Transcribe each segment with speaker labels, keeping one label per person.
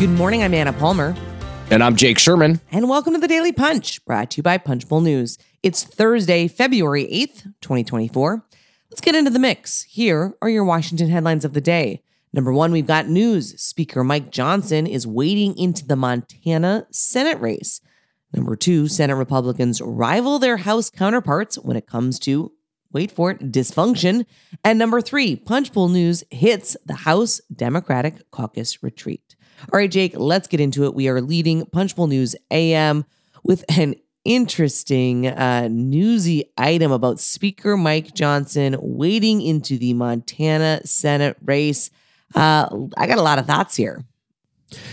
Speaker 1: Good morning. I'm Anna Palmer.
Speaker 2: And I'm Jake Sherman.
Speaker 1: And welcome to the Daily Punch, brought to you by Punchbowl News. It's Thursday, February 8th, 2024. Let's get into the mix. Here are your Washington headlines of the day. Number one, we've got news. Speaker Mike Johnson is wading into the Montana Senate race. Number two, Senate Republicans rival their House counterparts when it comes to, wait for it, dysfunction. And number three, Punchbowl News hits the House Democratic Caucus retreat. All right, Jake, let's get into it. We are leading Punchbowl News AM with an interesting, uh, newsy item about Speaker Mike Johnson wading into the Montana Senate race. Uh, I got a lot of thoughts here.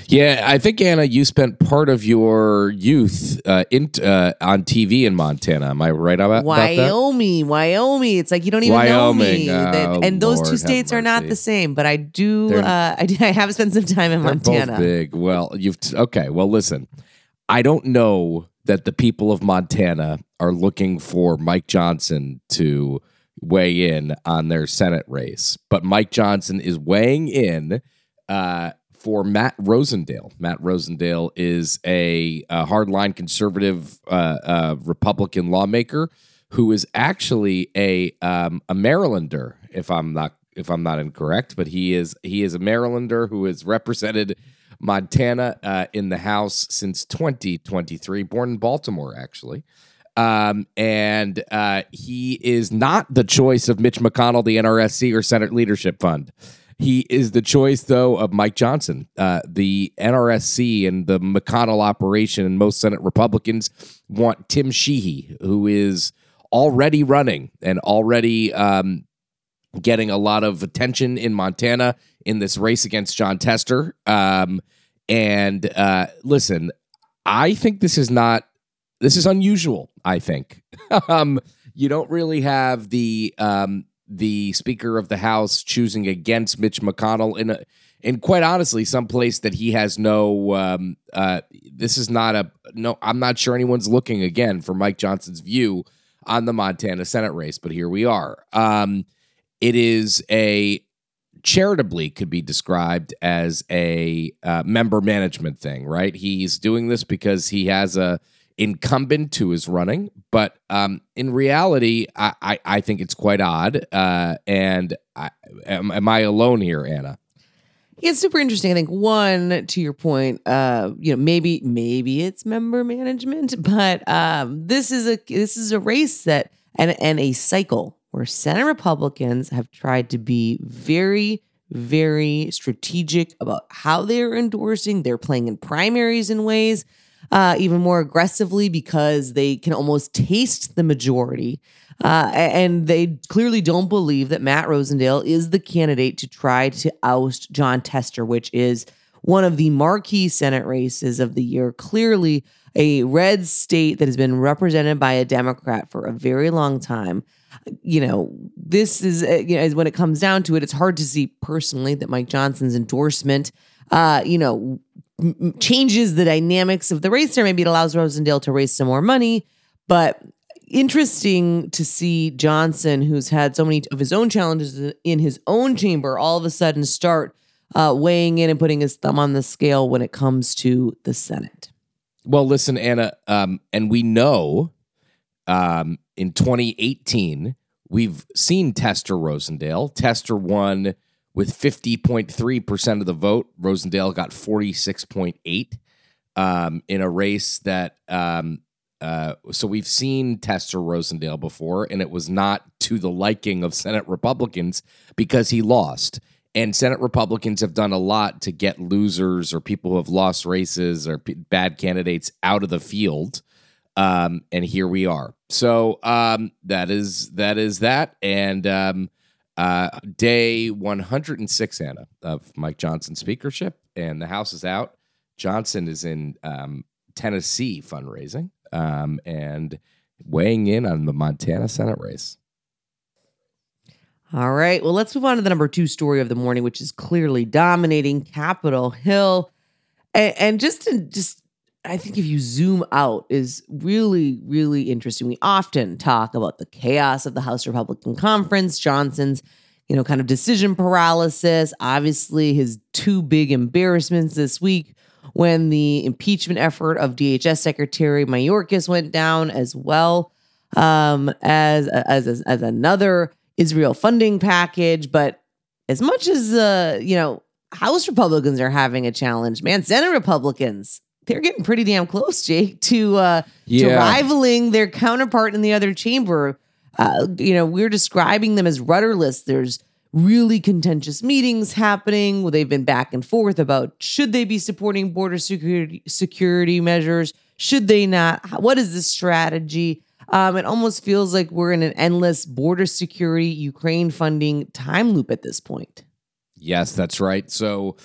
Speaker 2: Yeah, I think Anna, you spent part of your youth uh, in, uh, on TV in Montana. Am I right about, that?
Speaker 1: Wyoming,
Speaker 2: about
Speaker 1: Wyoming. It's like you don't even
Speaker 2: Wyoming.
Speaker 1: know me.
Speaker 2: Oh,
Speaker 1: and those
Speaker 2: Lord,
Speaker 1: two states are not the same. But I do. Uh, I, I have spent some time in Montana.
Speaker 2: big. Well, you've t- okay. Well, listen, I don't know that the people of Montana are looking for Mike Johnson to weigh in on their Senate race, but Mike Johnson is weighing in uh, for Matt Rosendale. Matt Rosendale is a, a hardline conservative uh, uh, Republican lawmaker who is actually a um, a Marylander, if I'm not if I'm not incorrect, but he is he is a Marylander who has represented Montana uh, in the House since 2023, born in Baltimore actually. Um, and uh, he is not the choice of Mitch McConnell, the NRSC, or Senate Leadership Fund. He is the choice, though, of Mike Johnson. Uh, the NRSC and the McConnell operation and most Senate Republicans want Tim Sheehy, who is already running and already um, getting a lot of attention in Montana in this race against Jon Tester. Um, and uh, listen, I think this is not this is unusual. I think um, you don't really have the um, the Speaker of the House choosing against Mitch McConnell in a in quite honestly some place that he has no. Um, uh, this is not a no. I'm not sure anyone's looking again for Mike Johnson's view on the Montana Senate race, but here we are. Um, it is a charitably could be described as a uh, member management thing, right? He's doing this because he has a incumbent who is running, but um, in reality, I, I, I think it's quite odd. Uh, and I, am, am I alone here, Anna?
Speaker 1: It's super interesting. I think one to your point, uh, you know, maybe maybe it's member management, but um, this is a this is a race that and and a cycle where Senate Republicans have tried to be very very strategic about how they're endorsing. They're playing in primaries in ways uh, even more aggressively because they can almost taste the majority. Uh, and they clearly don't believe that Matt Rosendale is the candidate to try to oust Jon Tester, which is one of the marquee Senate races of the year. Clearly, a red state that has been represented by a Democrat for a very long time. You know, this is, uh, you know, when it comes down to it, it's hard to see personally that Mike Johnson's endorsement, uh, you know, changes the dynamics of the race there. Maybe it allows Rosendale to raise some more money, but interesting to see Johnson, who's had so many of his own challenges in his own chamber, all of a sudden start uh, weighing in and putting his thumb on the scale when it comes to the Senate.
Speaker 2: Well, listen, Anna, um, and we know um, in 2018, we've seen Tester Rosendale. Tester won with 50.3% of the vote. Rosendale got 46.8 um, in a race that, um, uh, so we've seen Tester Rosendale before, and it was not to the liking of Senate Republicans because he lost. And Senate Republicans have done a lot to get losers or people who have lost races or p- bad candidates out of the field. Um, and here we are. So um, that is that is that. And um, uh, day 106, Anna, of Mike Johnson's speakership, and the House is out. Johnson is in um, Tennessee fundraising um, and weighing in on the Montana Senate race.
Speaker 1: All right. Well, let's move on to the number two story of the morning, which is clearly dominating Capitol Hill. And, and just to, just I think if you zoom out is really, really interesting. We often talk about the chaos of the House Republican Conference, Johnson's you know, kind of decision paralysis. Obviously, his two big embarrassments this week when the impeachment effort of DHS Secretary Mayorkas went down, as well um, as, as as another Israel funding package. But as much as uh, you know, House Republicans are having a challenge, man, Senate Republicans they're getting pretty damn close, Jake, to uh, to rivaling their counterpart in the other chamber. Uh, you know, we're describing them as rudderless. There's really contentious meetings happening. They've been back and forth about should they be supporting border security security measures? Should they not? What is the strategy? Um, it almost feels like we're in an endless border security Ukraine funding time loop at this point.
Speaker 2: Yes, that's right. So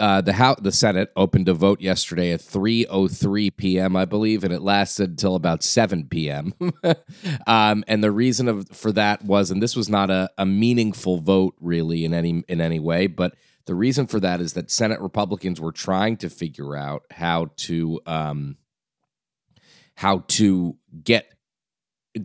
Speaker 2: uh, the House, the Senate opened a vote yesterday at 3:03 p.m. I believe, and it lasted until about 7 p.m. um, and the reason of for that was, and this was not a, a meaningful vote really in any in any way, but the reason for that is that Senate Republicans were trying to figure out how to um, how to get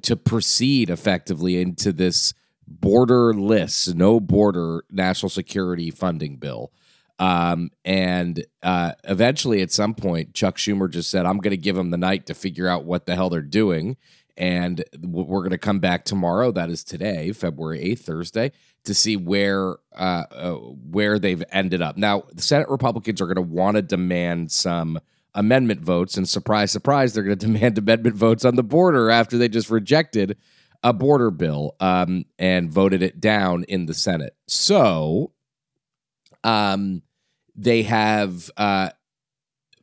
Speaker 2: to proceed effectively into this borderless, no border national security funding bill. Um, and uh, eventually, at some point, Chuck Schumer just said, I'm going to give them the night to figure out what the hell they're doing. And we're going to come back tomorrow. That is today, February 8th, Thursday, to see where uh, uh, where they've ended up. Now, the Senate Republicans are going to want to demand some amendment votes. And surprise, surprise, they're going to demand amendment votes on the border after they just rejected a border bill um, and voted it down in the Senate. So, um, they have uh,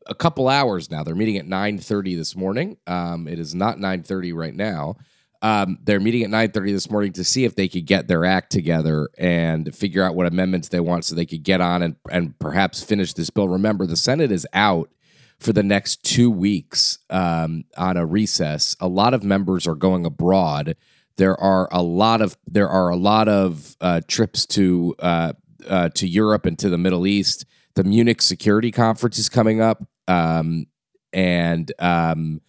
Speaker 2: a couple hours now. They're meeting at nine thirty this morning. Um, it is not nine thirty right now. Um, they're meeting at nine thirty this morning to see if they could get their act together and figure out what amendments they want, so they could get on and and perhaps finish this bill. Remember, the Senate is out for the next two weeks um, on a recess. A lot of members are going abroad. There are a lot of there are a lot of uh, trips to uh, uh, to Europe and to the Middle East. The Munich Security Conference is coming up, um, and um,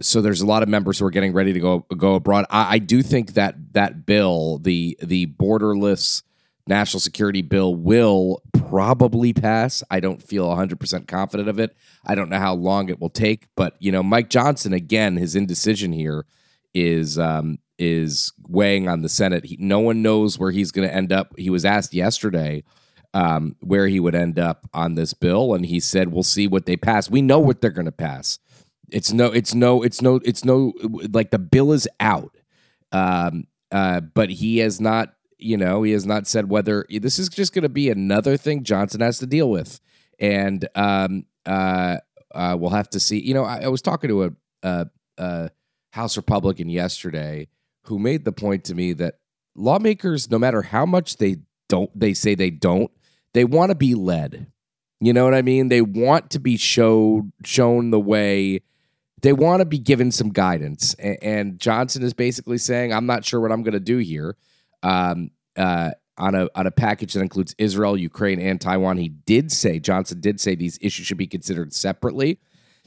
Speaker 2: so there's a lot of members who are getting ready to go go abroad. I, I do think that that bill, the the borderless national security bill, will probably pass. I don't feel 100 percent confident of it. I don't know how long it will take, but you know, Mike Johnson again, his indecision here is um, is weighing on the Senate. He, no one knows where he's going to end up. He was asked yesterday um, where he would end up on this bill, and he said, "We'll see what they pass. We know what they're going to pass. It's no, it's no, it's no, it's no. Like the bill is out, um, uh, but he has not. You know, he has not said whether this is just going to be another thing Johnson has to deal with, and um, uh, uh, we'll have to see. You know, I, I was talking to a, a, a House Republican yesterday who made the point to me that lawmakers, no matter how much they don't, they say they don't, they want to be led. You know what I mean? They want to be showed shown the way. They want to be given some guidance. And, Johnson is basically saying, "I'm not sure what I'm going to do here." Um, uh, on a on a package that includes Israel, Ukraine, and Taiwan. He did say Johnson did say these issues should be considered separately.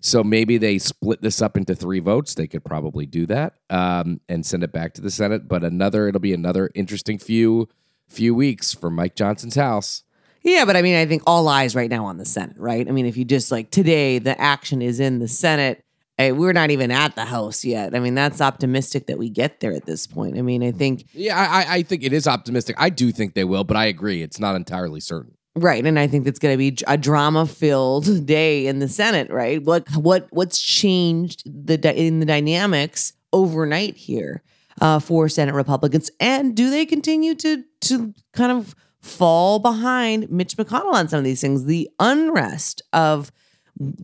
Speaker 2: So maybe they split this up into three votes. They could probably do that um, and send it back to the Senate. But another, it'll be another interesting few few weeks for Mike Johnson's house.
Speaker 1: Yeah, but I mean, I think all eyes right now on the Senate, right? I mean, if you just like today, the action is in the Senate. Hey, we're not even at the House yet. I mean, that's optimistic that we get there at this point. I mean, I think
Speaker 2: Yeah, I, I- I think it is optimistic. I do think they will, but I agree it's not entirely certain.
Speaker 1: right, and I think it's going to be a drama-filled day in the Senate, right? What what what's changed the in the dynamics overnight here uh, for Senate Republicans, and do they continue to to kind of fall behind Mitch McConnell on some of these things? The unrest of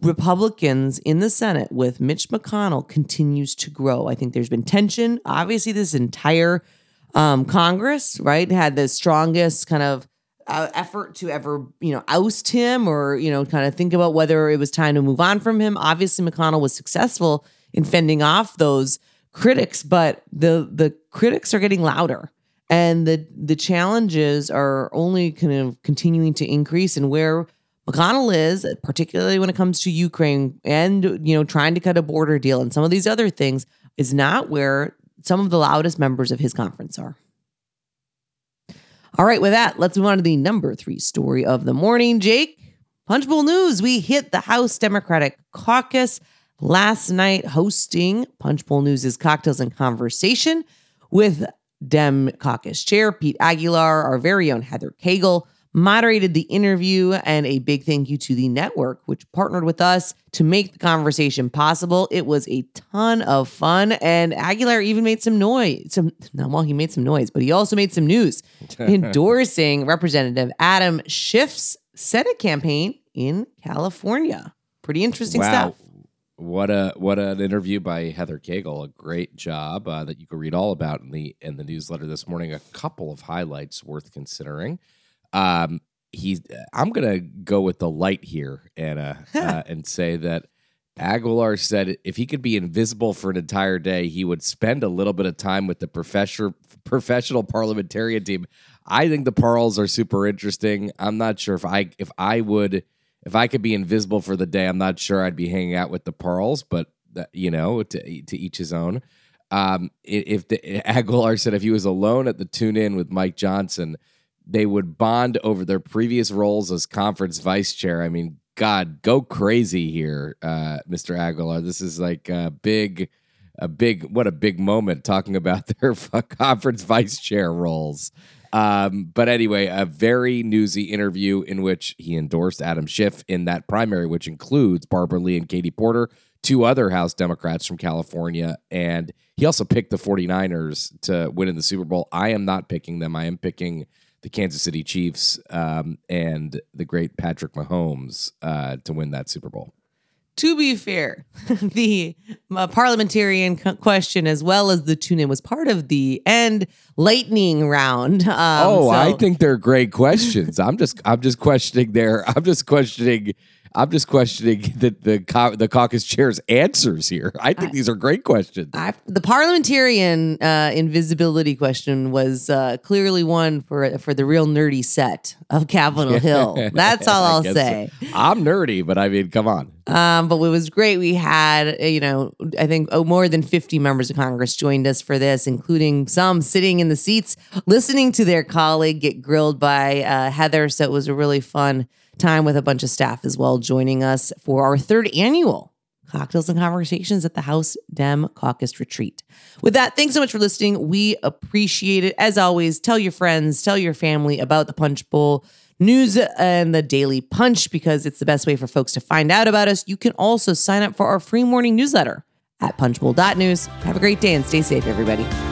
Speaker 1: Republicans in the Senate with Mitch McConnell continues to grow. I think there's been tension. Obviously, this entire um, Congress, right, had the strongest kind of uh, effort to ever, you know, oust him or, you know, kind of think about whether it was time to move on from him. Obviously, McConnell was successful in fending off those critics, but the the critics are getting louder and the the challenges are only kind of continuing to increase and where McConnell is, particularly when it comes to Ukraine and you know trying to cut a border deal and some of these other things, is not where some of the loudest members of his conference are. All right, with that, let's move on to the number three story of the morning. Jake, Punchbowl News. We hit the House Democratic Caucus last night, hosting Punchbowl News' Cocktails and Conversation with Dem Caucus Chair Pete Aguilar, our very own Heather Caygle, moderated the interview, and a big thank you to the network, which partnered with us to make the conversation possible. It was a ton of fun, and Aguilar even made some noise. Some, not well, he made some noise, but he also made some news endorsing Representative Adam Schiff's Senate campaign in California. Pretty interesting
Speaker 2: wow.
Speaker 1: stuff.
Speaker 2: What a what an interview by Heather Caygle. A great job uh, that you can read all about in the in the newsletter this morning. A couple of highlights worth considering. Um, he's. I'm gonna go with the light here and uh, and say that Aguilar said if he could be invisible for an entire day, he would spend a little bit of time with the professional professional parliamentarian team. I think the Parles are super interesting. I'm not sure if I if I would if I could be invisible for the day. I'm not sure I'd be hanging out with the pearls, but you know, to to each his own. Um, if the, Aguilar said if he was alone at the tune in with Mike Johnson, they would bond over their previous roles as conference vice chair. I mean, God, go crazy here, uh, Mr. Aguilar. This is like a big, a big, what a big moment talking about their conference vice chair roles. Um, but anyway, a very newsy interview in which he endorsed Adam Schiff in that primary, which includes Barbara Lee and Katie Porter, two other House Democrats from California. And he also picked the 49ers to win in the Super Bowl. I am not picking them. I am picking the Kansas City Chiefs um, and the great Patrick Mahomes uh, to win that Super Bowl.
Speaker 1: To be fair, the uh, parliamentarian question as well as the tune in was part of the end lightning round. Um,
Speaker 2: oh, so- I think they're great questions. I'm just I'm just questioning their I'm just questioning I'm just questioning the the, the caucus chair's answers here. I think I, these are great questions.
Speaker 1: I, the parliamentarian uh, invisibility question was uh, clearly one for for the real nerdy set of Capitol Hill. That's all I'll say.
Speaker 2: So. I'm nerdy, but I mean, come on.
Speaker 1: Um, but it was great. We had, uh, you know, I think oh, more than 50 members of Congress joined us for this, including some sitting in the seats listening to their colleague get grilled by uh, Heather. So it was a really fun time with a bunch of staff as well, joining us for our third annual Cocktails and Conversations at the House Dem Caucus Retreat. With that, thanks so much for listening. We appreciate it. As always, tell your friends, tell your family about the Punchbowl news and the Daily Punch because it's the best way for folks to find out about us. You can also sign up for our free morning newsletter at punchbowl.news. Have a great day and stay safe, everybody.